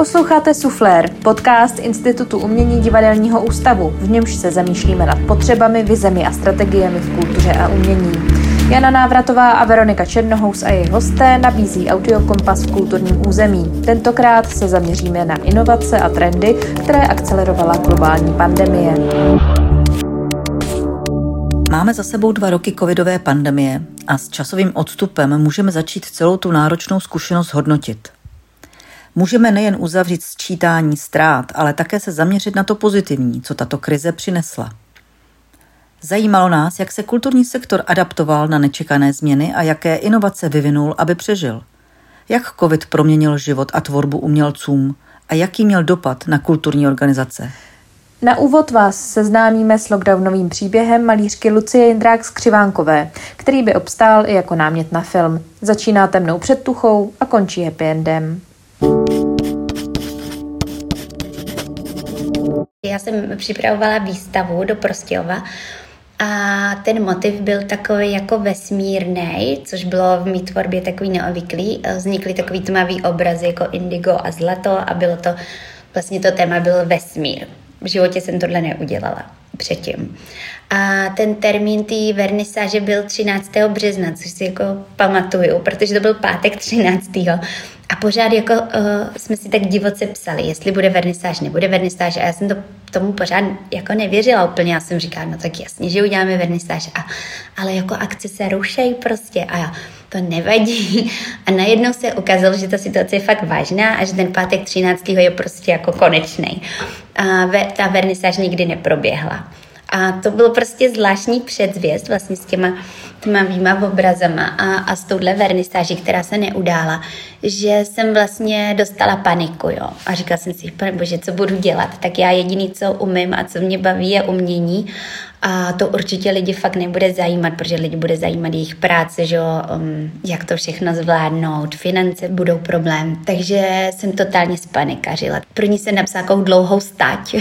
Posloucháte Suflér, podcast Institutu umění divadelního ústavu, v němž se zamýšlíme nad potřebami, vizemi a strategiemi v kultuře a umění. Jana Návratová a Veronika Černohous a její hosté nabízí audiokompas v kulturním území. Tentokrát se zaměříme na inovace a trendy, které akcelerovala globální pandemie. Máme za sebou dva roky covidové pandemie a s časovým odstupem můžeme začít celou tu náročnou zkušenost hodnotit. Můžeme nejen uzavřít sčítání ztrát, ale také se zaměřit na to pozitivní, co tato krize přinesla. Zajímalo nás, jak se kulturní sektor adaptoval na nečekané změny a jaké inovace vyvinul, aby přežil. Jak COVID proměnil život a tvorbu umělcům a jaký měl dopad na kulturní organizace. Na úvod vás seznámíme s lockdownovým příběhem malířky Lucie Jindrák Skřivánkové, který by obstál i jako námět na film. Začíná temnou předtuchou a končí happy endem. Já jsem připravovala výstavu do Prostějova a ten motiv byl takový jako vesmírný, což bylo v mý tvorbě takový neobvyklý. Vznikly takový tmavý obrazy jako indigo a zlato a bylo to, vlastně to téma byl vesmír. V životě jsem tohle neudělala předtím. A ten termín té vernisáže byl 13. března, což si jako pamatuju, protože to byl pátek 13. A pořád jako uh, jsme si tak divoce psali, jestli bude vernisáž, nebude vernisáž. A já jsem to tomu pořád jako nevěřila úplně. Já jsem říkala, no tak jasně, že uděláme vernisáž. A, ale jako akce se rušejí prostě. A já, to nevadí. A najednou se ukázalo, že ta situace je fakt vážná a že ten pátek 13. je prostě jako konečný. A ve, ta vernisáž nikdy neproběhla. A to bylo prostě zvláštní předzvěst vlastně s těma tmavýma obrazama a, a s touhle vernisáží, která se neudála, že jsem vlastně dostala paniku, jo. A říkala jsem si, pane bože, co budu dělat? Tak já jediný, co umím a co mě baví, je umění. A to určitě lidi fakt nebude zajímat, protože lidi bude zajímat jejich práce, že jo, um, jak to všechno zvládnout, finance budou problém. Takže jsem totálně spanikařila. Pro ní jsem napsala takovou dlouhou stať.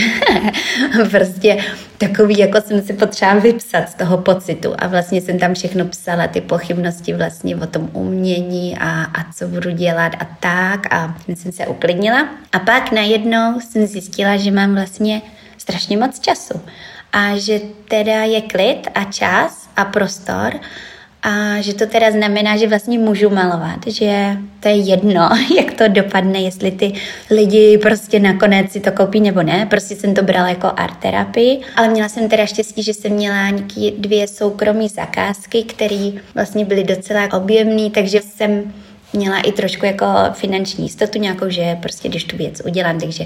prostě takový, jako jsem si potřeba vypsat z toho pocitu. A vlastně jsem tam všechno psala, ty pochybnosti vlastně o tom umění a, a co budu dělat a tak. A jsem se uklidnila. A pak najednou jsem zjistila, že mám vlastně strašně moc času a že teda je klid a čas a prostor a že to teda znamená, že vlastně můžu malovat, že to je jedno, jak to dopadne, jestli ty lidi prostě nakonec si to koupí nebo ne. Prostě jsem to brala jako art terapii, ale měla jsem teda štěstí, že jsem měla nějaké dvě soukromé zakázky, které vlastně byly docela objemné, takže jsem měla i trošku jako finanční jistotu nějakou, že prostě když tu věc udělám, takže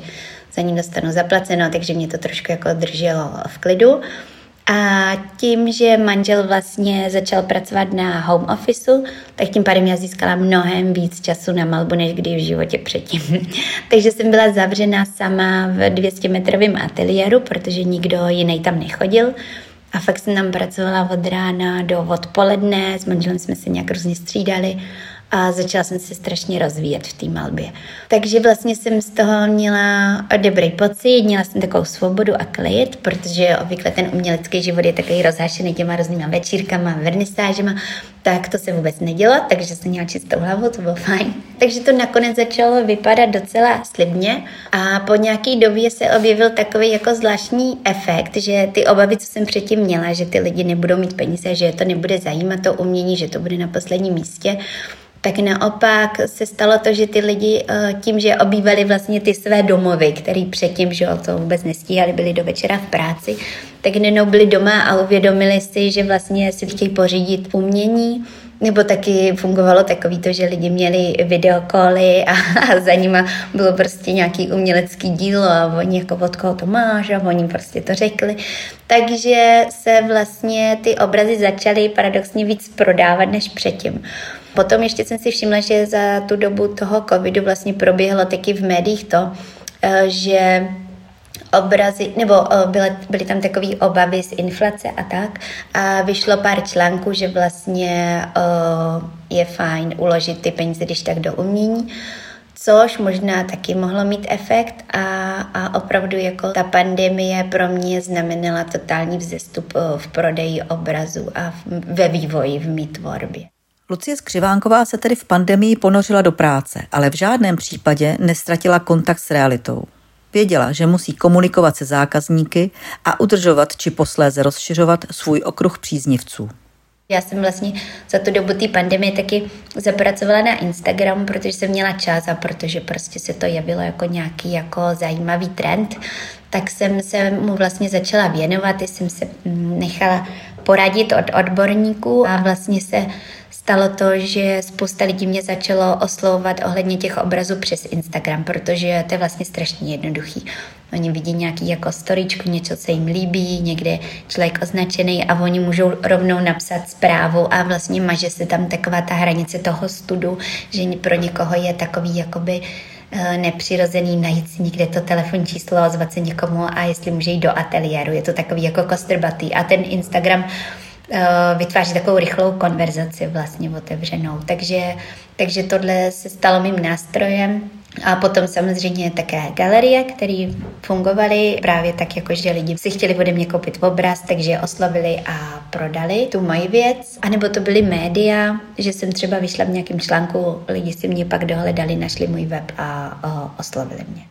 za ní dostanu zaplaceno, takže mě to trošku jako drželo v klidu. A tím, že manžel vlastně začal pracovat na home officeu, tak tím pádem já získala mnohem víc času na malbu, než kdy v životě předtím. Takže jsem byla zavřena sama v 200 metrovém ateliéru, protože nikdo jiný tam nechodil. A fakt jsem tam pracovala od rána do odpoledne, s manželem jsme se nějak různě střídali a začala jsem se strašně rozvíjet v té malbě. Takže vlastně jsem z toho měla dobrý pocit, měla jsem takovou svobodu a klid, protože obvykle ten umělecký život je takový rozhašený těma různýma večírkama, vernisážema, tak to se vůbec nedělo, takže jsem měla čistou hlavu, to bylo fajn. Takže to nakonec začalo vypadat docela slibně a po nějaký době se objevil takový jako zvláštní efekt, že ty obavy, co jsem předtím měla, že ty lidi nebudou mít peníze, že to nebude zajímat to umění, že to bude na posledním místě, tak naopak se stalo to, že ty lidi eh, tím, že obývali vlastně ty své domovy, který předtím, že to vůbec nestíhali, byli do večera v práci, tak nenou byli doma a uvědomili si, že vlastně si chtějí pořídit umění, nebo taky fungovalo takový to, že lidi měli videokoly a, a za nima bylo prostě nějaký umělecký dílo a oni jako od koho to máš a oni prostě to řekli. Takže se vlastně ty obrazy začaly paradoxně víc prodávat než předtím. Potom ještě jsem si všimla, že za tu dobu toho covidu vlastně proběhlo taky v médiích to, eh, že obrazy, nebo eh, byly, byly tam takové obavy z inflace a tak. A vyšlo pár článků, že vlastně uh, je fajn uložit ty peníze, když tak do umění což možná taky mohlo mít efekt a, a opravdu jako ta pandemie pro mě znamenala totální vzestup v prodeji obrazu a ve vývoji v mý tvorbě. Lucie Skřivánková se tedy v pandemii ponořila do práce, ale v žádném případě nestratila kontakt s realitou. Věděla, že musí komunikovat se zákazníky a udržovat či posléze rozšiřovat svůj okruh příznivců. Já jsem vlastně za tu dobu té pandemie taky zapracovala na Instagram, protože jsem měla čas a protože prostě se to jevilo jako nějaký jako zajímavý trend, tak jsem se mu vlastně začala věnovat, jsem se nechala poradit od odborníků a vlastně se stalo to, že spousta lidí mě začalo oslovovat ohledně těch obrazů přes Instagram, protože to je vlastně strašně jednoduchý. Oni vidí nějaký jako storičku, něco, co jim líbí, někde člověk označený a oni můžou rovnou napsat zprávu a vlastně maže se tam taková ta hranice toho studu, že pro někoho je takový jakoby eh, nepřirozený najít si někde to telefonní číslo, ozvat se někomu a jestli může jít do ateliéru. Je to takový jako kostrbatý. A ten Instagram vytváří takovou rychlou konverzaci vlastně otevřenou. Takže, takže tohle se stalo mým nástrojem. A potom samozřejmě také galerie, které fungovaly právě tak, jako že lidi si chtěli ode mě koupit obraz, takže je oslovili a prodali tu moji věc. A nebo to byly média, že jsem třeba vyšla v nějakém článku, lidi si mě pak dohledali, našli můj web a o, oslovili mě.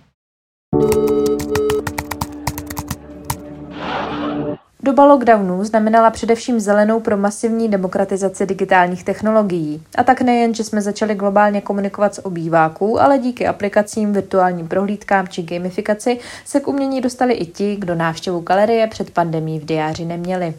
Doba lockdownu znamenala především zelenou pro masivní demokratizaci digitálních technologií. A tak nejen, že jsme začali globálně komunikovat s obýváků, ale díky aplikacím, virtuálním prohlídkám či gamifikaci se k umění dostali i ti, kdo návštěvu galerie před pandemí v diáři neměli.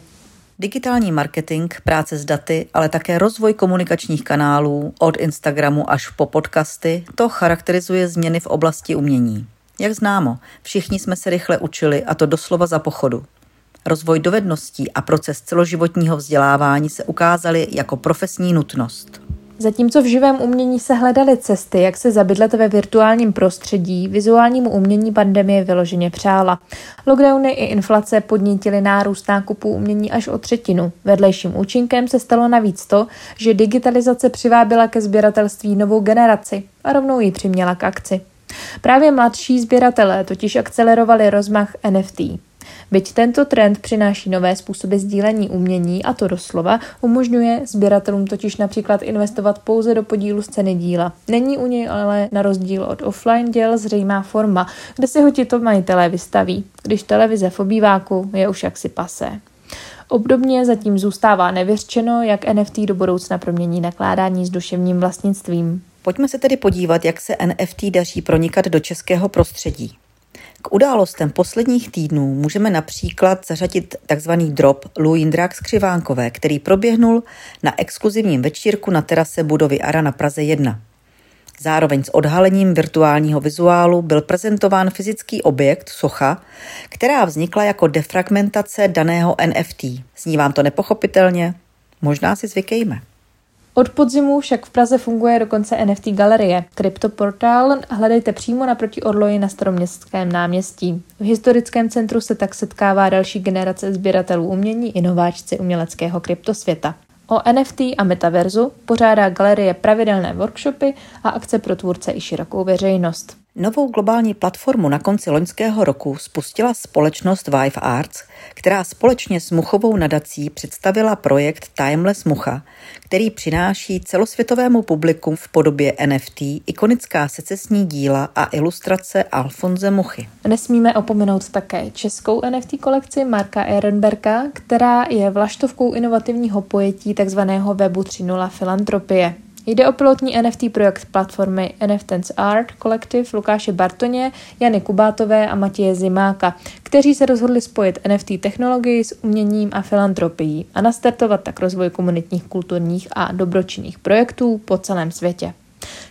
Digitální marketing, práce s daty, ale také rozvoj komunikačních kanálů od Instagramu až po podcasty, to charakterizuje změny v oblasti umění. Jak známo, všichni jsme se rychle učili a to doslova za pochodu. Rozvoj dovedností a proces celoživotního vzdělávání se ukázaly jako profesní nutnost. Zatímco v živém umění se hledaly cesty, jak se zabydlet ve virtuálním prostředí, vizuálnímu umění pandemie vyloženě přála. Lockdowny i inflace podnítily nárůst nákupů umění až o třetinu. Vedlejším účinkem se stalo navíc to, že digitalizace přivábila ke sběratelství novou generaci a rovnou ji přiměla k akci. Právě mladší sběratelé totiž akcelerovali rozmach NFT. Byť tento trend přináší nové způsoby sdílení umění, a to doslova, umožňuje sběratelům totiž například investovat pouze do podílu z ceny díla. Není u něj ale na rozdíl od offline děl zřejmá forma, kde si ho tito majitelé vystaví, když televize v obýváku je už jaksi pasé. Obdobně zatím zůstává nevyřčeno, jak NFT do budoucna promění nakládání s duševním vlastnictvím. Pojďme se tedy podívat, jak se NFT daří pronikat do českého prostředí. K událostem posledních týdnů můžeme například zařadit tzv. drop Lou Jindrák Skřivánkové, který proběhnul na exkluzivním večírku na terase budovy Ara na Praze 1. Zároveň s odhalením virtuálního vizuálu byl prezentován fyzický objekt, socha, která vznikla jako defragmentace daného NFT. Zní vám to nepochopitelně? Možná si zvykejme. Od podzimu však v Praze funguje dokonce NFT galerie. Kryptoportál hledejte přímo naproti Orloji na staroměstském náměstí. V historickém centru se tak setkává další generace sběratelů umění i nováčci uměleckého kryptosvěta. O NFT a metaverzu pořádá galerie pravidelné workshopy a akce pro tvůrce i širokou veřejnost. Novou globální platformu na konci loňského roku spustila společnost Vive Arts, která společně s Muchovou nadací představila projekt Timeless Mucha, který přináší celosvětovému publiku v podobě NFT ikonická secesní díla a ilustrace Alfonze Muchy. Nesmíme opomenout také českou NFT kolekci Marka Ehrenberga, která je vlaštovkou inovativního pojetí tzv. webu 3.0 filantropie. Jde o pilotní NFT projekt platformy NFTens Art Collective Lukáše Bartoně, Jany Kubátové a Matěje Zimáka, kteří se rozhodli spojit NFT technologii s uměním a filantropií a nastartovat tak rozvoj komunitních, kulturních a dobročinných projektů po celém světě.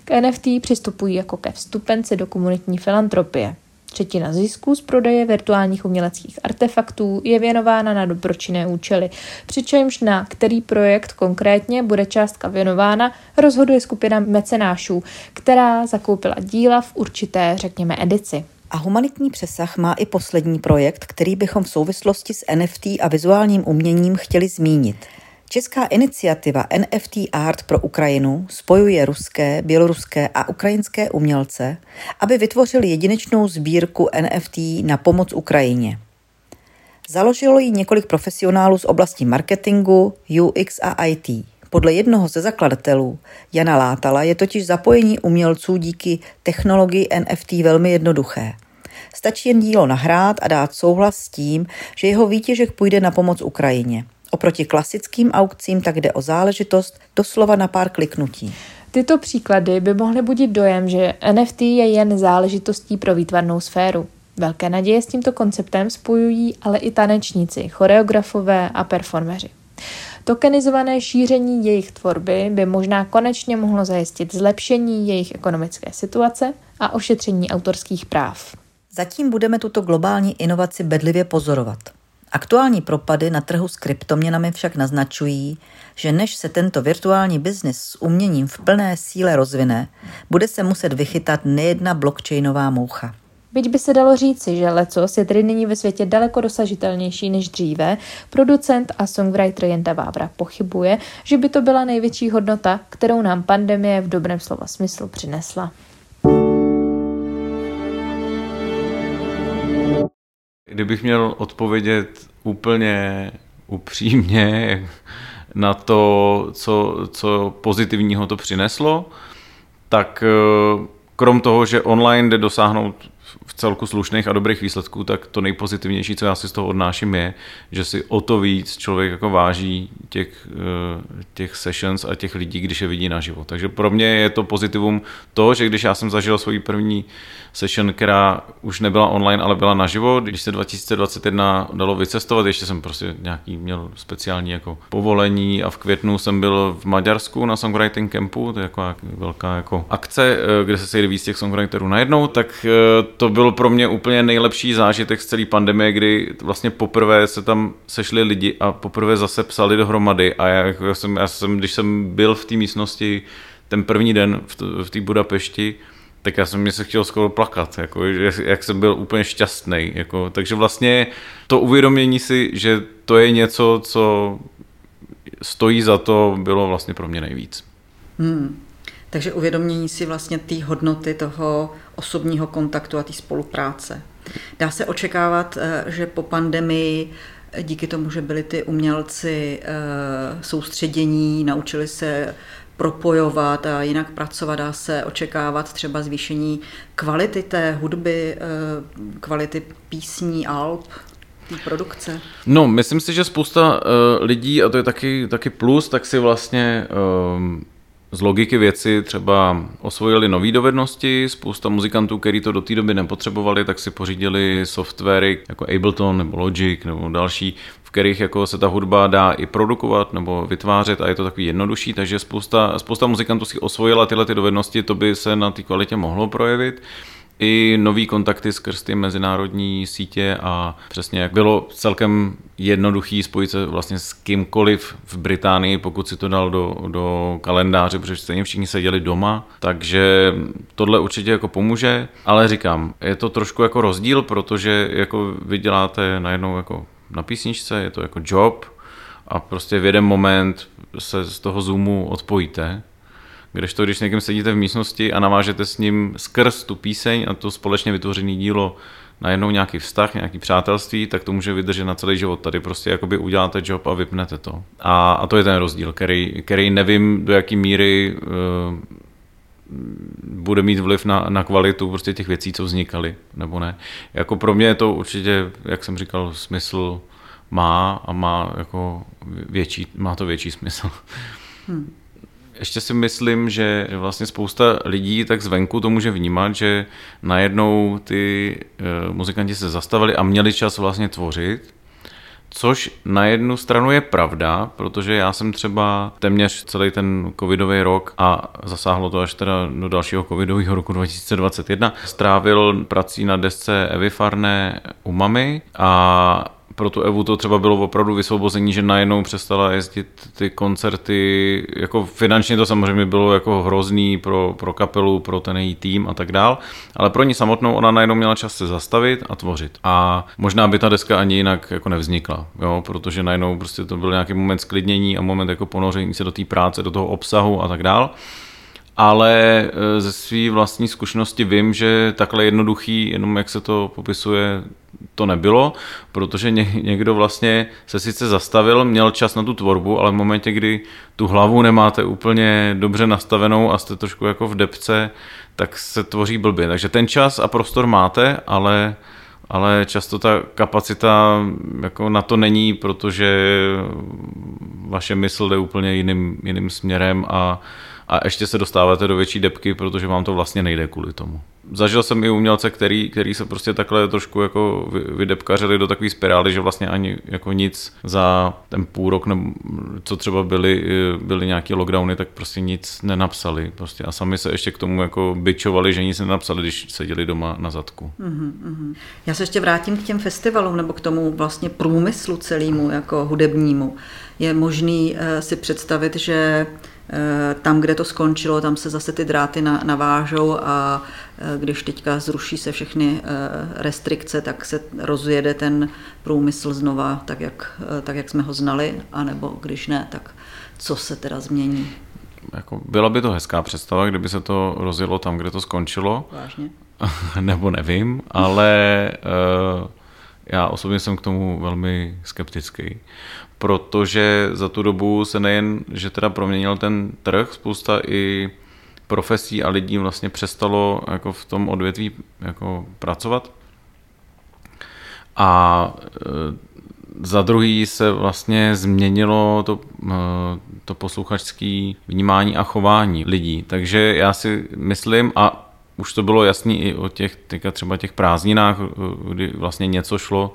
K NFT přistupují jako ke vstupenci do komunitní filantropie. Třetina zisků z prodeje virtuálních uměleckých artefaktů je věnována na dobročinné účely, přičemž na který projekt konkrétně bude částka věnována, rozhoduje skupina mecenášů, která zakoupila díla v určité, řekněme, edici. A humanitní přesah má i poslední projekt, který bychom v souvislosti s NFT a vizuálním uměním chtěli zmínit – Česká iniciativa NFT Art pro Ukrajinu spojuje ruské, běloruské a ukrajinské umělce, aby vytvořili jedinečnou sbírku NFT na pomoc Ukrajině. Založilo ji několik profesionálů z oblasti marketingu, UX a IT. Podle jednoho ze zakladatelů, Jana Látala, je totiž zapojení umělců díky technologii NFT velmi jednoduché. Stačí jen dílo nahrát a dát souhlas s tím, že jeho výtěžek půjde na pomoc Ukrajině. Oproti klasickým aukcím tak jde o záležitost doslova na pár kliknutí. Tyto příklady by mohly budit dojem, že NFT je jen záležitostí pro výtvarnou sféru. Velké naděje s tímto konceptem spojují ale i tanečníci, choreografové a performeři. Tokenizované šíření jejich tvorby by možná konečně mohlo zajistit zlepšení jejich ekonomické situace a ošetření autorských práv. Zatím budeme tuto globální inovaci bedlivě pozorovat. Aktuální propady na trhu s kryptoměnami však naznačují, že než se tento virtuální biznis s uměním v plné síle rozvine, bude se muset vychytat nejedna blockchainová moucha. Byť by se dalo říci, že lecos je tedy nyní ve světě daleko dosažitelnější než dříve, producent a songwriter Jenda Vávra pochybuje, že by to byla největší hodnota, kterou nám pandemie v dobrém slova smyslu přinesla. Kdybych měl odpovědět úplně upřímně na to, co, co pozitivního to přineslo, tak eh, krom toho, že online jde dosáhnout celku slušných a dobrých výsledků, tak to nejpozitivnější, co já si z toho odnáším, je, že si o to víc člověk jako váží těch, eh, těch sessions a těch lidí, když je vidí naživo. Takže pro mě je to pozitivum to, že když já jsem zažil svoji první session, která už nebyla online, ale byla naživo, když se 2021 dalo vycestovat, ještě jsem prostě nějaký měl speciální jako povolení a v květnu jsem byl v Maďarsku na songwriting campu, to je jako velká jako akce, eh, kde se sejde víc těch songwriterů najednou, tak eh, to byl pro mě úplně nejlepší zážitek z celé pandemie, kdy vlastně poprvé se tam sešli lidi a poprvé zase psali dohromady a já, jako jsem, já jsem, když jsem byl v té místnosti ten první den v té Budapešti, tak já jsem mě se chtěl skoro plakat, jako, jak, jak jsem byl úplně šťastný. Jako, takže vlastně to uvědomění si, že to je něco, co stojí za to, bylo vlastně pro mě nejvíc. Hmm. Takže uvědomění si vlastně té hodnoty toho osobního kontaktu a té spolupráce. Dá se očekávat, eh, že po pandemii díky tomu, že byli ty umělci eh, soustředění, naučili se propojovat a jinak pracovat, dá se očekávat třeba zvýšení kvality té hudby, eh, kvality písní, alb, té produkce? No, myslím si, že spousta uh, lidí, a to je taky, taky plus, tak si vlastně um, z logiky věci třeba osvojili nové dovednosti, spousta muzikantů, kteří to do té doby nepotřebovali, tak si pořídili softwary jako Ableton nebo Logic nebo další, v kterých jako se ta hudba dá i produkovat nebo vytvářet a je to takový jednodušší, takže spousta, spousta muzikantů si osvojila tyhle ty dovednosti, to by se na té kvalitě mohlo projevit i nový kontakty skrz ty mezinárodní sítě a přesně jak bylo celkem jednoduchý spojit se vlastně s kýmkoliv v Británii, pokud si to dal do, do kalendáře, protože stejně všichni seděli doma, takže tohle určitě jako pomůže, ale říkám, je to trošku jako rozdíl, protože jako vy děláte najednou jako na písničce, je to jako job a prostě v jeden moment se z toho Zoomu odpojíte Když s někým sedíte v místnosti a navážete s ním skrz tu píseň a to společně vytvořené dílo najednou nějaký vztah, nějaký přátelství, tak to může vydržet na celý život. Tady prostě jakoby uděláte job a vypnete to. A, a to je ten rozdíl, který, který nevím, do jaký míry uh, bude mít vliv na, na kvalitu prostě těch věcí, co vznikaly, nebo ne. Jako pro mě to určitě, jak jsem říkal, smysl má a má jako větší, má to větší smysl. Hmm ještě si myslím, že vlastně spousta lidí tak zvenku to může vnímat, že najednou ty uh, muzikanti se zastavili a měli čas vlastně tvořit, Což na jednu stranu je pravda, protože já jsem třeba téměř celý ten covidový rok a zasáhlo to až teda do dalšího covidového roku 2021, strávil prací na desce Evy Farné u mamy a pro tu Evu to třeba bylo opravdu vysvobození, že najednou přestala jezdit ty koncerty, jako finančně to samozřejmě bylo jako hrozný pro, pro kapelu, pro ten její tým a tak dál, ale pro ní samotnou ona najednou měla čas se zastavit a tvořit. A možná by ta deska ani jinak jako nevznikla, jo, protože najednou prostě to byl nějaký moment sklidnění a moment jako ponoření se do té práce, do toho obsahu a tak dál ale e, ze své vlastní zkušenosti vím, že takhle jednoduchý, jenom jak se to popisuje, to nebylo, protože někdo vlastně se sice zastavil, měl čas na tu tvorbu, ale v momentě, kdy tu hlavu nemáte úplně dobře nastavenou a jste trošku jako v depce, tak se tvoří blbě. Takže ten čas a prostor máte, ale ale často ta kapacita jako na to není, protože vaše mysl jde úplně jiným, jiným směrem a, a ještě se dostáváte do větší depky, protože vám to vlastně nejde kvůli tomu. Zažil jsem i umělce, který, který se prostě takhle trošku jako vydepkařili do takové spirály, že vlastně ani jako nic za ten půl rok, nebo co třeba byly, byly nějaké lockdowny, tak prostě nic nenapsali. Prostě a sami se ještě k tomu jako byčovali, že nic nenapsali, když seděli doma na zadku. Mm-hmm. Já se ještě vrátím k těm festivalům nebo k tomu vlastně průmyslu celému jako hudebnímu. Je možný eh, si představit, že tam, kde to skončilo, tam se zase ty dráty navážou a eh, když teďka zruší se všechny eh, restrikce, tak se rozjede ten průmysl znova, tak jak, tak jak jsme ho znali, anebo když ne, tak co se teda změní? Jako, byla by to hezká představa, kdyby se to rozjelo tam, kde to skončilo. Vážně? nebo nevím, ale já osobně jsem k tomu velmi skeptický protože za tu dobu se nejen, že teda proměnil ten trh, spousta i profesí a lidí vlastně přestalo jako v tom odvětví jako pracovat. A e, za druhý se vlastně změnilo to, e, to posluchačské vnímání a chování lidí. Takže já si myslím, a už to bylo jasný i o těch třeba těch prázdninách, e, kdy vlastně něco šlo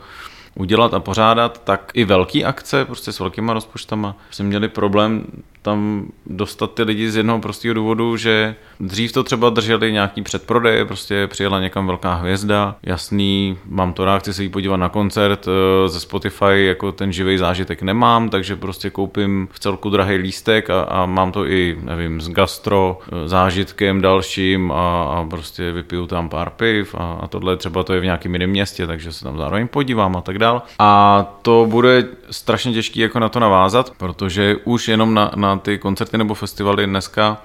udělat a pořádat, tak i velký akce, prostě s velkýma rozpočtama, jsme měli problém tam dostat ty lidi z jednoho prostého důvodu, že dřív to třeba drželi nějaký předprodej, prostě přijela někam velká hvězda, jasný, mám to rád, chci se jí podívat na koncert, eh, ze Spotify jako ten živý zážitek nemám, takže prostě koupím v celku drahý lístek a, a mám to i, nevím, s gastro eh, zážitkem dalším a, a prostě vypiju tam pár piv a, a tohle třeba to je v nějakém jiném městě, takže se tam zároveň podívám a tak dál. A to bude strašně těžký jako na to navázat, protože už jenom na, na ty koncerty nebo festivaly dneska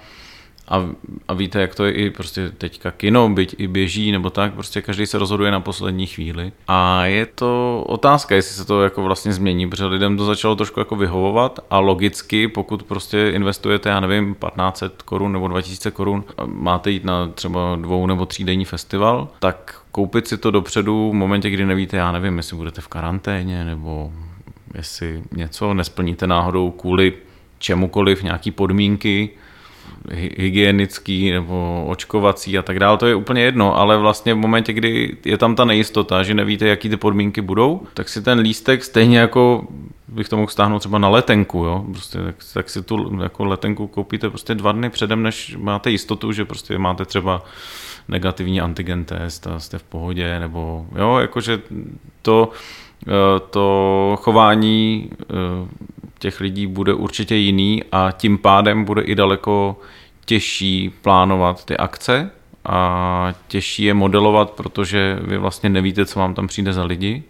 a, a víte, jak to je i prostě teďka kino, byť i běží nebo tak, prostě každý se rozhoduje na poslední chvíli. A je to otázka, jestli se to jako vlastně změní, protože lidem to začalo trošku jako vyhovovat a logicky, pokud prostě investujete, já nevím, 1500 korun nebo 2000 korun, máte jít na třeba dvou nebo třídenní festival, tak koupit si to dopředu v momentě, kdy nevíte, já nevím, jestli budete v karanténě nebo jestli něco nesplníte náhodou kvůli čemukoliv, nějaký podmínky, hygienický nebo očkovací a tak dále, to je úplně jedno, ale vlastně v momentě, kdy je tam ta nejistota, že nevíte, jaký ty podmínky budou, tak si ten lístek stejně jako bych to mohl stáhnout třeba na letenku, jo? Prostě, tak, tak si tu jako letenku koupíte prostě dva dny předem, než máte jistotu, že prostě máte třeba negativní antigen test a jste v pohodě, nebo jo, jakože to, to chování eh, těch lidí bude určitě jiný a tím pádem bude i daleko těžší plánovat ty akce a těžší je modelovat, protože vy vlastně nevíte, co vám tam přijde za lidi,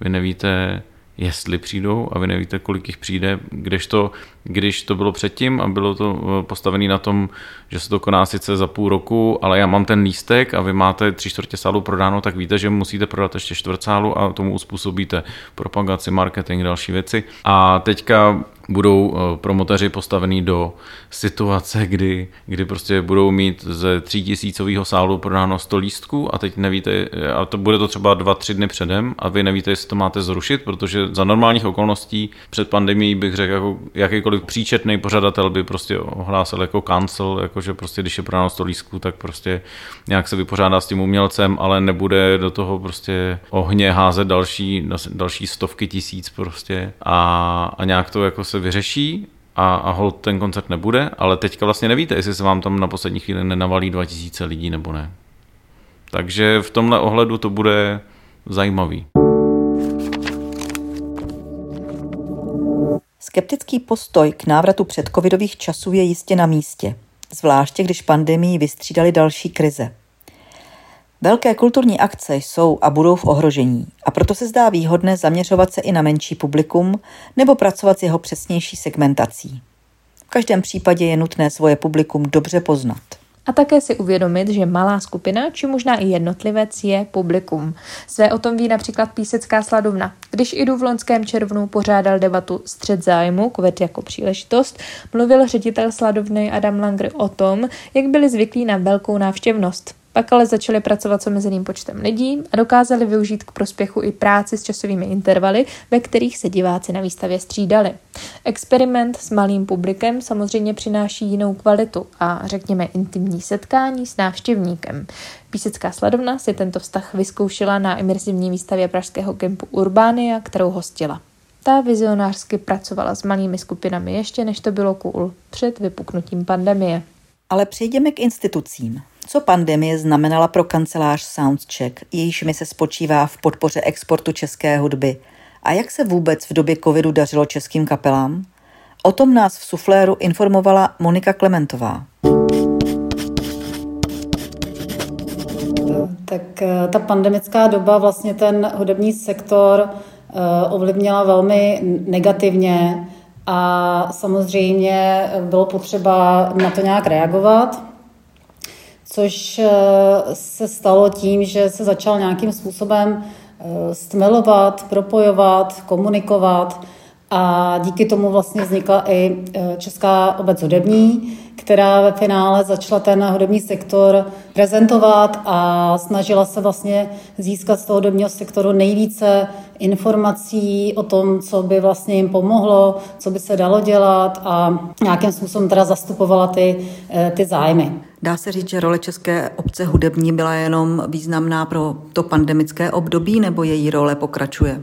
vy nevíte, jestli přijdou a vy nevíte, kolik jich přijde, když to, když to bylo předtím a bylo to eh, postavené na tom, že se to koná sice za půl roku, ale já mám ten lístek a vy máte tři čtvrtě sálu prodáno, tak víte, že musíte prodat ještě čtvrt sálu a tomu uspůsobíte propagaci, marketing, další věci. A teďka budou eh, promoteři postavení do situace, kdy, kdy prostě budou mít ze třítisícového sálu prodáno 100 lístků a teď nevíte, a to bude to třeba dva, tři dny předem a vy nevíte, jestli to máte zrušit, protože za normálních okolností před pandemií bych řekl, jako jakýkoliv příčetný pořadatel by prostě ohlásil jako cancel, jakože prostě když je prodáno 100 lístků, tak prostě nějak se vypořádá s tím umělcem, ale nebude do toho prostě ohně házet další, další stovky tisíc prostě a, a nějak to jako se vyřeší a, a hold ten koncert nebude, ale teďka vlastně nevíte, jestli se vám tam na poslední chvíli nenavalí 2000 lidí nebo ne. Takže v tomhle ohledu to bude zajímavý. Skeptický postoj k návratu předcovidových časů je jistě na místě, zvláště když pandemii vystřídali další krize. Velké kulturní akce jsou a budou v ohrožení a proto se zdá výhodné zaměřovat se i na menší publikum nebo pracovat s jeho přesnější segmentací. V každém případě je nutné svoje publikum dobře poznat. a také si uvědomit, že malá skupina, či možná i jednotlivec, je publikum. Své o tom ví například Písecká sladovna. Když Idu v loňském červnu pořádal debatu Střed zájmu, COVID jako příležitost, mluvil ředitel sladovny Adam Langer o tom, jak byli zvyklí na velkou návštěvnost. Pak ale začali pracovat s omezeným počtem lidí a dokázali využít k prospěchu i práci s časovými intervaly, ve kterých se diváci na výstavě střídali. Experiment s malým publikem samozřejmě přináší jinou kvalitu a řekněme intimní setkání s návštěvníkem. Písecká sladovna si tento vztah vyzkoušela na imerzivní výstavě pražského kempu Urbánia, kterou hostila. Ta vizionářsky pracovala s malými skupinami ještě než to bylo cool před vypuknutím pandemie. Ale přejdeme k institucím. Co pandemie znamenala pro kancelář Soundcheck, jejíž mi se spočívá v podpoře exportu české hudby? A jak se vůbec v době covidu dařilo českým kapelám? O tom nás v Sufléru informovala Monika Klementová. Tak eh, ta pandemická doba vlastně ten hudební sektor eh, ovlivnila velmi negativně a samozřejmě bylo potřeba na to nějak reagovat což eh, se stalo tím, že se začal nějakým způsobem eh, stmelovat, propojovat, komunikovat a díky tomu vlastně vznikla i eh, Česká obec hudební, která ve finále začala ten hudební sektor prezentovat a snažila se vlastně získat z toho hudebního sektoru nejvíce informací o tom, co by vlastně jim pomohlo, co by se dalo dělat a nějakým způsobem teda zastupovala ty, ty zájmy. Dá se říct, že role České obce hudební byla jenom významná pro to pandemické období, nebo její role pokračuje?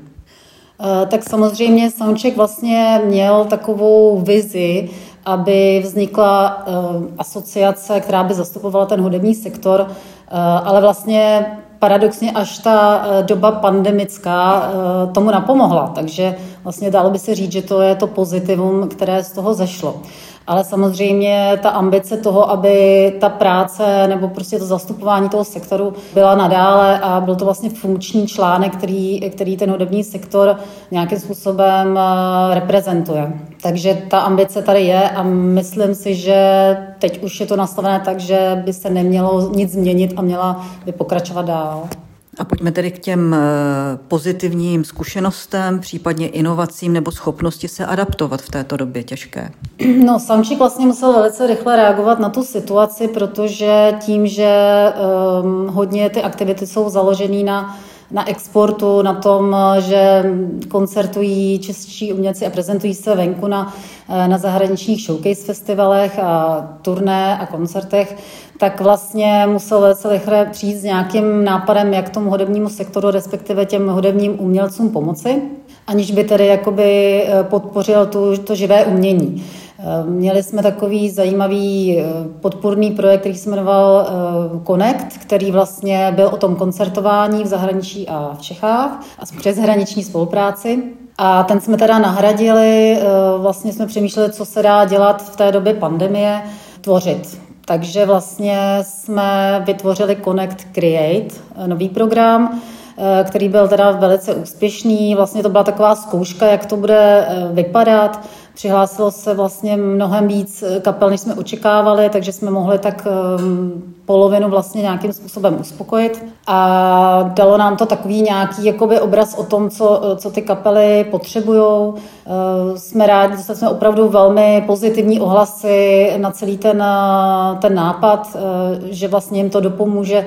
Eh, tak samozřejmě Soundcheck vlastně měl takovou vizi, aby vznikla eh, asociace, která by zastupovala ten hudební sektor, eh, ale vlastně paradoxně až ta doba pandemická tomu napomohla. Takže vlastně dalo by se říct, že to je to pozitivum, které z toho zešlo ale samozřejmě ta ambice toho, aby ta práce nebo prostě to zastupování toho sektoru byla nadále a byl to vlastně funkční článek, který, který ten hudební sektor nějakým způsobem eh, reprezentuje. Takže ta ambice tady je a myslím si, že teď už je to nastavené tak, že by se nemělo nic změnit a měla by pokračovat dál. A pojďme tedy k těm eh, pozitivním zkušenostem, případně inovacím nebo schopnosti se adaptovat v této době těžké. No, Samčík vlastně musel velice rychle reagovat na tu situaci, protože tím, že um, hodně ty aktivity jsou založené na na exportu, na tom, že koncertují čeští umělci a prezentují se venku na, eh, na zahraničních showcase festivalech a turné a koncertech, tak vlastně musel velice rychle přijít s nějakým nápadem, jak tomu hudebnímu sektoru, respektive těm hudebním umělcům pomoci, aniž by tedy jakoby eh, podpořil tu, to živé umění. Eh, měli jsme takový zajímavý eh, podpůrný projekt, který se jmenoval Connect, který vlastně byl o tom koncertování v zahraničí a v Čechách a přeshraniční spolupráci. A ten jsme teda nahradili, vlastně jsme přemýšleli, co se dá dělat v té době pandemie, tvořit. Takže vlastně jsme vytvořili Connect Create, eh, nový program, eh, který byl teda velice úspěšný. Vlastně to byla taková zkouška, jak to bude eh, vypadat. Přihlásilo se vlastně mnohem víc kapel, než jsme očekávali, takže jsme mohli tak ehm, polovinu vlastně nějakým způsobem uspokojit. A dalo nám to takový nějaký jakoby obraz o tom, co, co ty kapely potřebují. Ehm, jsme rádi, že jsme opravdu velmi pozitivní ohlasy na celý ten, ten nápad, že vlastně jim to dopomůže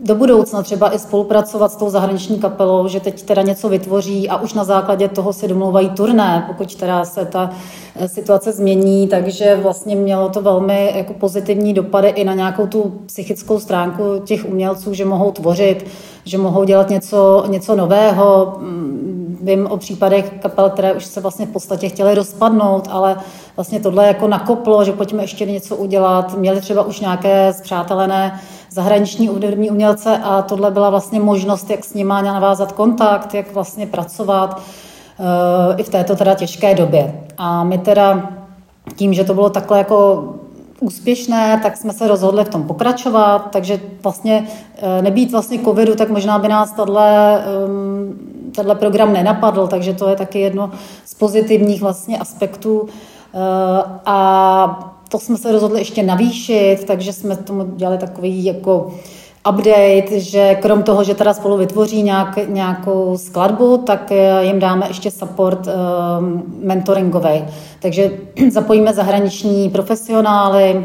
do budoucna třeba i spolupracovat s tou zahraniční kapelou, že teď teda něco vytvoří a už na základě toho si domlouvají turné, pokud teda se ta eh, situace změní, takže vlastně mělo to velmi jako pozitivní dopady i na nějakou tu psychickou stránku těch umělců, že mohou tvořit, že mohou dělat něco, něco nového. Mm, vím o případech kapel, které už se vlastně v podstatě chtěly rozpadnout, ale vlastně tohle jako nakoplo, že pojďme ještě něco udělat. Měli třeba už nějaké zpřátelené zahraniční hudební umělce a tohle byla vlastně možnost, jak s nimi navázat kontakt, jak vlastně pracovat eh, i v této teda těžké době. A my teda tím, že to bylo takhle jako úspěšné, tak jsme se rozhodli v tom pokračovat, takže vlastně eh, nebýt vlastně covidu, tak možná by nás tohle, ehm, tenhle program nenapadl, takže to je taky jedno z pozitivních vlastně aspektů. Eh, a to jsme se rozhodli ještě navýšit, takže jsme tomu dělali takový jako update, že krom toho, že teda spolu vytvoří nějak, nějakou skladbu, tak eh, jim dáme ještě support um, mentoringový. Takže zapojíme zahraniční profesionály,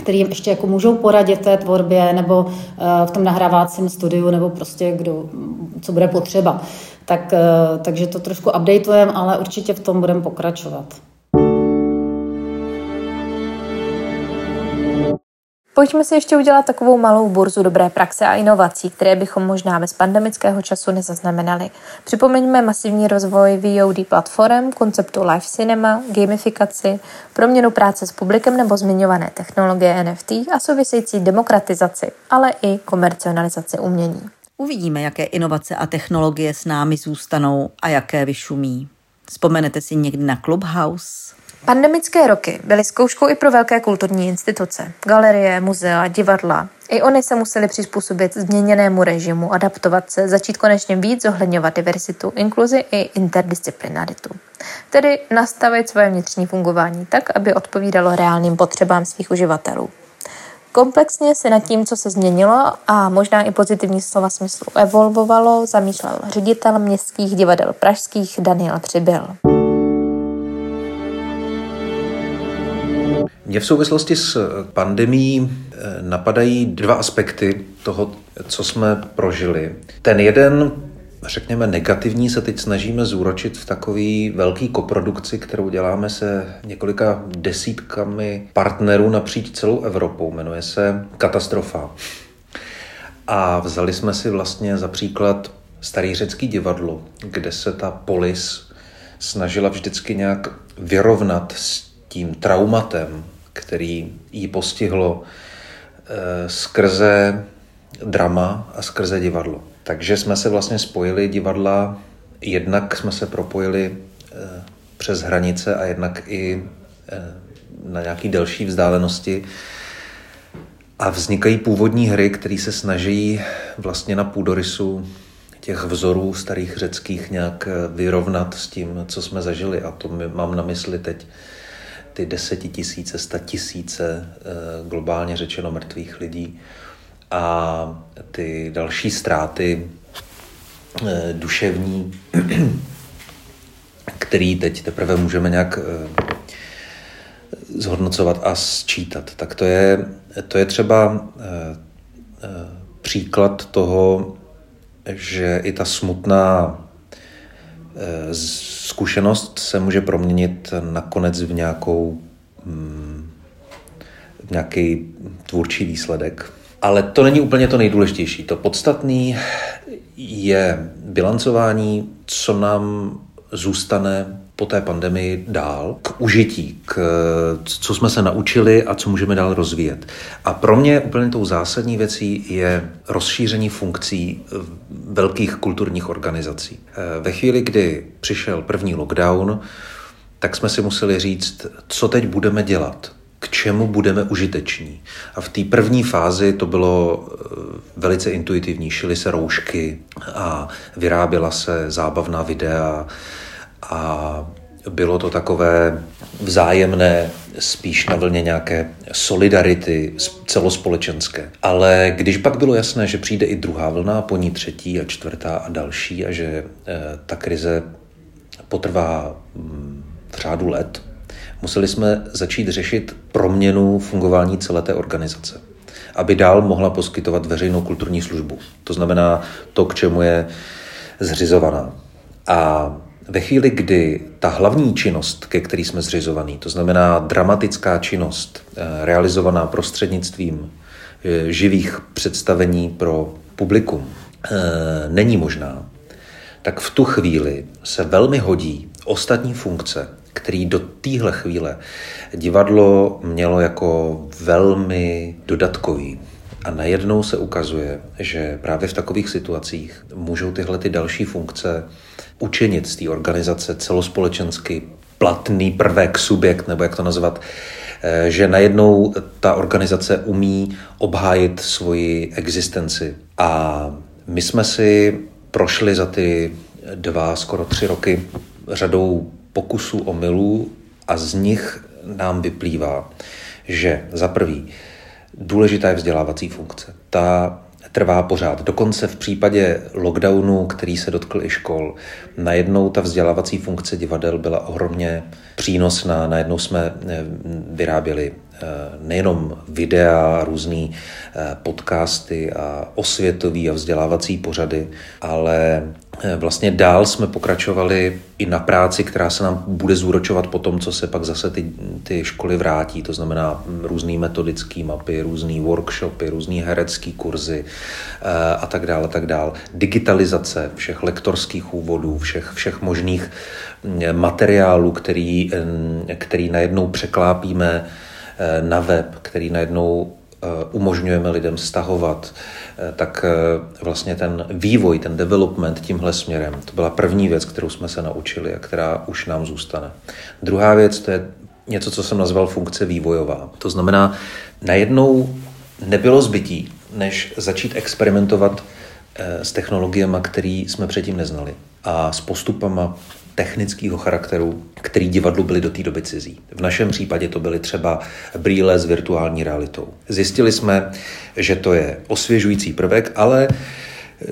který jim ještě jako můžou poradit v té tvorbě nebo uh, v tom nahrávacím studiu nebo prostě kdo, co bude potřeba. Tak, uh, takže to trošku updateujeme, ale určitě v tom budeme pokračovat. Pojďme si ještě udělat takovou malou burzu dobré praxe a inovací, které bychom možná bez pandemického času nezaznamenali. Připomeňme masivní rozvoj VOD platform, konceptu live cinema, gamifikaci, proměnu práce s publikem nebo zmiňované technologie NFT a související demokratizaci, ale i komercionalizaci umění. Uvidíme, jaké inovace a technologie s námi zůstanou a jaké vyšumí. Vzpomenete si někdy na Clubhouse? Pandemické roky byly zkouškou i pro velké kulturní instituce. Galerie, muzea, divadla. I oni se museli přizpůsobit změněnému režimu, adaptovat se, začít konečně víc zohledňovat diversitu, inkluzi i interdisciplinaritu. Tedy nastavit svoje vnitřní fungování tak, aby odpovídalo reálným potřebám svých uživatelů. Komplexně se nad tím, co se změnilo a možná i pozitivní slova smyslu evolvovalo, zamýšlel ředitel městských divadel pražských Daniel Přibyl. Mě v souvislosti s eh, pandemí eh, napadají dva aspekty toho, co jsme prožili. Ten jeden, řekněme, negativní se teď snažíme zúročit v takový velký koprodukci, kterou děláme se několika desítkami partnerů napříč celou Evropou. Jmenuje se Katastrofa. A vzali jsme si vlastně za příklad Starý řecký divadlo, kde se ta polis snažila vždycky nějak vyrovnat s tím traumatem, který ji postihlo eh, skrze drama a skrze divadlo. Takže jsme se vlastně spojili divadla, jednak jsme se propojili eh, přes hranice a jednak i eh, na nějaký delší vzdálenosti. A vznikají původní hry, které se snaží vlastně na půdorysu těch vzorů starých řeckých nějak vyrovnat s tím, co jsme zažili. A to mám na mysli teď ty desetitisíce, sta tisíce eh, globálně řečeno mrtvých lidí a ty další ztráty eh, duševní, který teď teprve můžeme nějak eh, zhodnocovat a sčítat. Tak to je, to je třeba příklad toho, že i ta smutná zkušenost se může proměnit nakonec v nějakou mm, v nějaký tvůrčí výsledek. Ale to není úplně to nejdůležitější. To podstatné je bilancování, co nám zůstane po té pandemii dál k užití, k, co jsme se naučili a co můžeme dál rozvíjet. A pro mě úplně tou zásadní věcí je rozšíření funkcí velkých kulturních organizací. Eh, ve chvíli, kdy přišel první lockdown, tak jsme si museli říct, co teď budeme dělat, k čemu budeme užiteční. A v té první fázi to bylo eh, velice intuitivní. Šily se roušky a vyráběla se zábavná videa a bylo to takové vzájemné, spíš na vlně nějaké solidarity celospolečenské. Ale když pak bylo jasné, že přijde i druhá vlna, po ní třetí a čtvrtá a další a že eh, ta krize potrvá mm, v řádu let, museli jsme začít řešit proměnu fungování celé té organizace aby dál mohla poskytovat veřejnou kulturní službu. To znamená to, k čemu je zřizovaná. A ve chvíli, kdy ta hlavní činnost, ke který jsme zřizovaní, to znamená dramatická činnost, eh, realizovaná prostřednictvím eh, živých představení pro publikum, eh, není možná, tak v tu chvíli se velmi hodí ostatní funkce, který do téhle chvíle divadlo mělo jako velmi dodatkový. A najednou se ukazuje, že právě v takových situacích můžou tyhle ty další funkce učinit z té organizace celospolečensky platný prvek, subjekt, nebo jak to nazvat, eh, že najednou ta organizace umí obhájit svoji existenci. A my jsme si prošli za ty dva, skoro tři roky řadou pokusů o milů a z nich nám vyplývá, že za prvý důležitá je vzdělávací funkce. Ta trvá pořád. Dokonce v případě lockdownu, který se dotkl i škol, najednou ta vzdělávací funkce divadel byla ohromně přínosná. Najednou jsme eh, vyráběli nejenom videa, různé eh, podcasty a osvětový a vzdělávací pořady, ale vlastně dál jsme pokračovali i na práci, která se nám bude zúročovat po tom, co se pak zase ty, ty školy vrátí. To znamená různé metodické mapy, různé workshopy, různé herecké kurzy a tak dále, tak dále. Digitalizace všech lektorských úvodů, všech, všech možných materiálů, který, který najednou překlápíme eh, na web, který najednou eh, umožňujeme lidem stahovat, eh, tak vlastně ten vývoj, ten development tímhle směrem, to byla první věc, kterou jsme se naučili a která už nám zůstane. Druhá věc, to je něco, co jsem nazval funkce vývojová. To znamená, najednou nebylo zbytí, než začít experimentovat s technologiemi, které jsme předtím neznali a s postupama, technického charakteru, který divadlu byly do té doby cizí. V našem případě to byly třeba brýle s virtuální realitou. Zjistili jsme, že to je osvěžující prvek, ale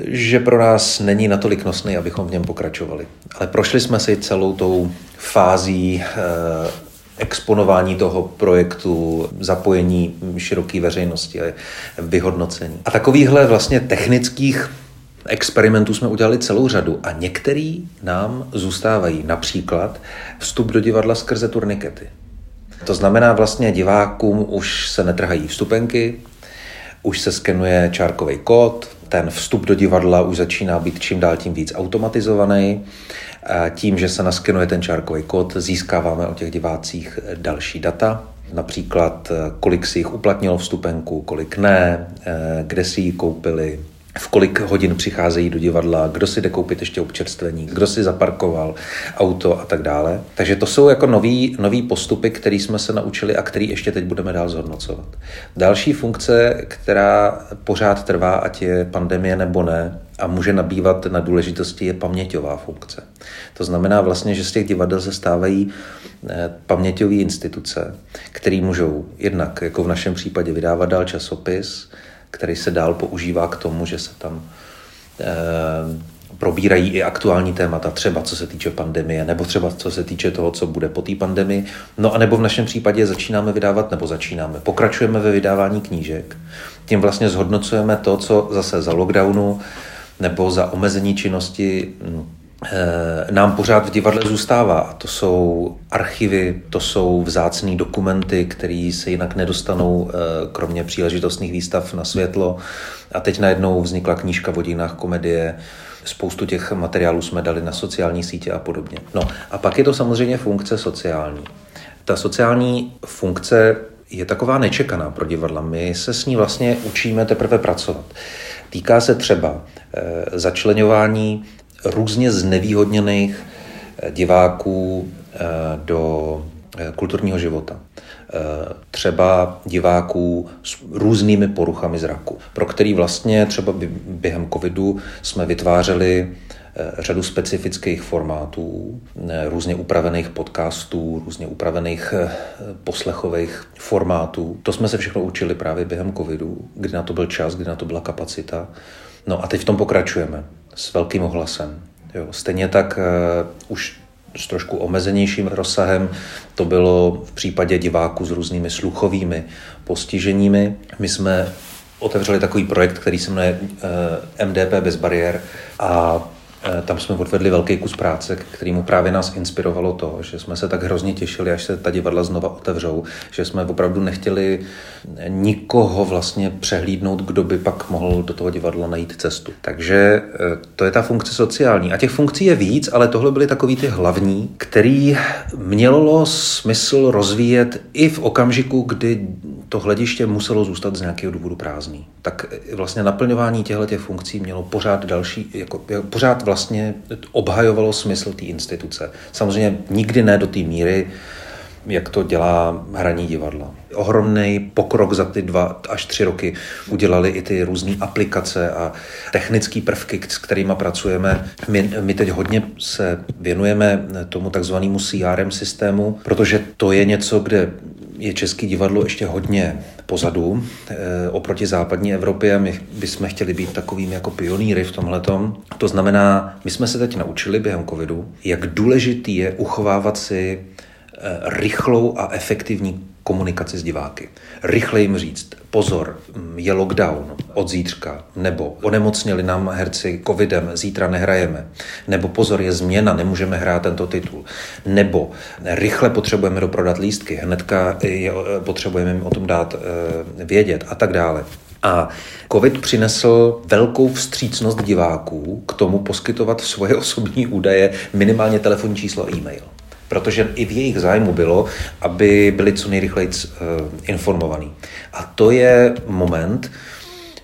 že pro nás není natolik nosný, abychom v něm pokračovali. Ale prošli jsme si celou tou fází eh, exponování toho projektu, zapojení široké veřejnosti a vyhodnocení. A takovýchhle vlastně technických experimentů jsme udělali celou řadu a některý nám zůstávají. Například vstup do divadla skrze turnikety. To znamená vlastně divákům už se netrhají vstupenky, už se skenuje čárkový kód, ten vstup do divadla už začíná být čím dál tím víc automatizovaný. Tím, že se naskenuje ten čárkový kód, získáváme o těch divácích další data, například kolik si jich uplatnilo vstupenku, kolik ne, kde si ji koupili, v kolik hodin přicházejí do divadla, kdo si jde koupit ještě občerstvení, kdo si zaparkoval auto a tak dále. Takže to jsou jako nový, nový postupy, které jsme se naučili a který ještě teď budeme dál zhodnocovat. Další funkce, která pořád trvá, ať je pandemie nebo ne, a může nabývat na důležitosti, je paměťová funkce. To znamená vlastně, že z těch divadel se stávají eh, paměťové instituce, které můžou jednak, jako v našem případě, vydávat dál časopis, který se dál používá k tomu, že se tam eh, probírají i aktuální témata, třeba co se týče pandemie, nebo třeba co se týče toho, co bude po té pandemii. No a nebo v našem případě začínáme vydávat, nebo začínáme, pokračujeme ve vydávání knížek. Tím vlastně zhodnocujeme to, co zase za lockdownu nebo za omezení činnosti hm, nám pořád v divadle zůstává. To jsou archivy, to jsou vzácné dokumenty, které se jinak nedostanou, eh, kromě příležitostných výstav na světlo. A teď najednou vznikla knížka v hodinách komedie, spoustu těch materiálů jsme dali na sociální sítě a podobně. No a pak je to samozřejmě funkce sociální. Ta sociální funkce je taková nečekaná pro divadla. My se s ní vlastně učíme teprve pracovat. Týká se třeba e, začlenování různě znevýhodněných eh, diváků eh, do eh, kulturního života. Třeba diváků s různými poruchami zraku, pro který vlastně třeba během covidu jsme vytvářeli řadu specifických formátů, různě upravených podcastů, různě upravených poslechových formátů. To jsme se všechno učili právě během covidu, kdy na to byl čas, kdy na to byla kapacita. No a teď v tom pokračujeme s velkým ohlasem. Jo. Stejně tak uh, už s trošku omezenějším rozsahem. To bylo v případě diváků s různými sluchovými postiženími. My jsme otevřeli takový projekt, který se jmenuje eh, MDP bez bariér a tam jsme odvedli velký kus práce, kterýmu právě nás inspirovalo to, že jsme se tak hrozně těšili, až se ta divadla znova otevřou, že jsme opravdu nechtěli nikoho vlastně přehlídnout, kdo by pak mohl do toho divadla najít cestu. Takže eh, to je ta funkce sociální. A těch funkcí je víc, ale tohle byly takový ty hlavní, který mělo smysl rozvíjet i v okamžiku, kdy to hlediště muselo zůstat z nějakého důvodu prázdný. Tak eh, vlastně naplňování těchto těch funkcí mělo pořád další, jako, pořád vlastně obhajovalo smysl té instituce. Samozřejmě nikdy ne do té míry, jak to dělá hraní divadla. Ohromný pokrok za ty dva až tři roky udělali i ty různé aplikace a technické prvky, s kterými pracujeme. My, my teď hodně se věnujeme tomu takzvanému CRM systému, protože to je něco, kde je české divadlo ještě hodně pozadu e, oproti západní Evropě my bychom chtěli být takovými jako pionýry v tomhle. To znamená, my jsme se teď naučili během covidu, jak důležitý je uchovávat si e, rychlou a efektivní komunikaci s diváky. Rychle jim říct, pozor, je lockdown od zítřka, nebo onemocněli nám herci covidem, zítra nehrajeme, nebo pozor, je změna, nemůžeme hrát tento titul, nebo rychle potřebujeme doprodat lístky, hnedka je, potřebujeme jim o tom dát e, vědět a tak dále. A COVID přinesl velkou vstřícnost diváků k tomu poskytovat svoje osobní údaje, minimálně telefonní číslo a e-mail protože i v jejich zájmu bylo, aby byli co nejrychleji eh, informovaní. A to je moment,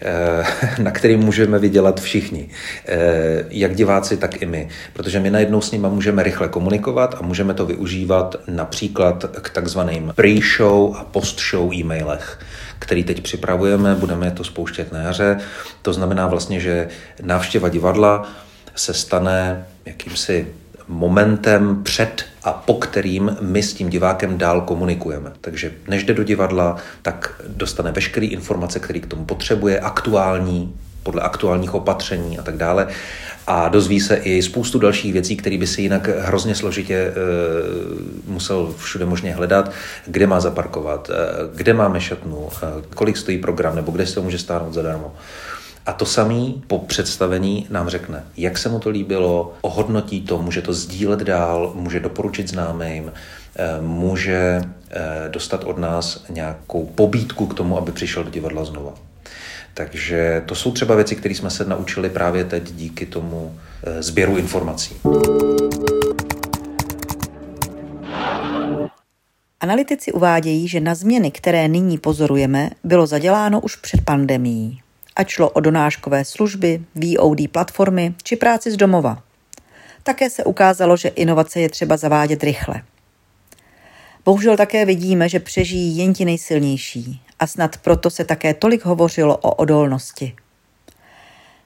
eh, na který můžeme vydělat všichni, eh, jak diváci, tak i my. Protože my najednou s nimi můžeme rychle komunikovat a můžeme to využívat například k takzvaným pre-show a post-show e-mailech který teď připravujeme, budeme to spouštět na jaře. To znamená vlastně, že návštěva divadla se stane jakýmsi momentem před a po kterým my s tím divákem dál komunikujeme. Takže než jde do divadla, tak dostane veškeré informace, které k tomu potřebuje, aktuální, podle aktuálních opatření a tak dále. A dozví se i spoustu dalších věcí, které by si jinak hrozně složitě e, musel všude možně hledat, kde má zaparkovat, e, kde máme šatnu, e, kolik stojí program, nebo kde se to může stáhnout zadarmo. A to samý po představení nám řekne, jak se mu to líbilo, ohodnotí to, může to sdílet dál, může doporučit známým, eh, může eh, dostat od nás nějakou pobídku k tomu, aby přišel do divadla znova. Takže to jsou třeba věci, které jsme se naučili právě teď díky tomu eh, sběru informací. Analytici uvádějí, že na změny, které nyní pozorujeme, bylo zaděláno už před pandemí ať šlo o donáškové služby, VOD platformy či práci z domova. Také se ukázalo, že inovace je třeba zavádět rychle. Bohužel také vidíme, že přežijí jen ti nejsilnější a snad proto se také tolik hovořilo o odolnosti.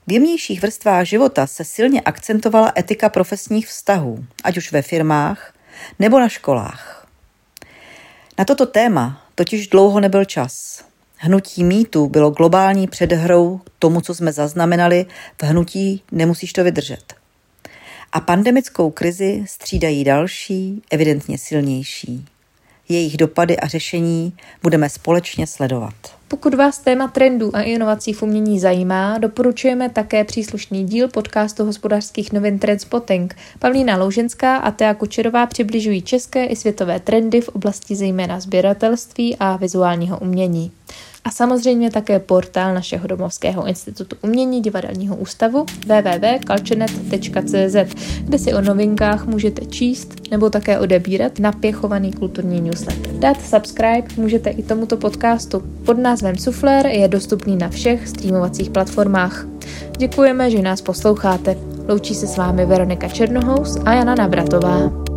V jemnějších vrstvách života se silně akcentovala etika profesních vztahů, ať už ve firmách nebo na školách. Na toto téma totiž dlouho nebyl čas. Hnutí mýtu bylo globální předhrou tomu, co jsme zaznamenali v hnutí Nemusíš to vydržet. A pandemickou krizi střídají další, evidentně silnější. Jejich dopady a řešení budeme společně sledovat. Pokud vás téma trendů a inovací v umění zajímá, doporučujeme také příslušný díl podcastu hospodářských novin Trendspotting. Pavlína Louženská a Tea Kučerová přibližují české i světové trendy v oblasti zejména sběratelství a vizuálního umění a samozřejmě také portál našeho domovského institutu umění divadelního ústavu www.culturenet.cz, kde si o novinkách můžete číst nebo také odebírat napěchovaný kulturní newsletter. Dát subscribe můžete i tomuto podcastu. Pod názvem Sufler je dostupný na všech streamovacích platformách. Děkujeme, že nás posloucháte. Loučí se s vámi Veronika Černohous a Jana Nabratová.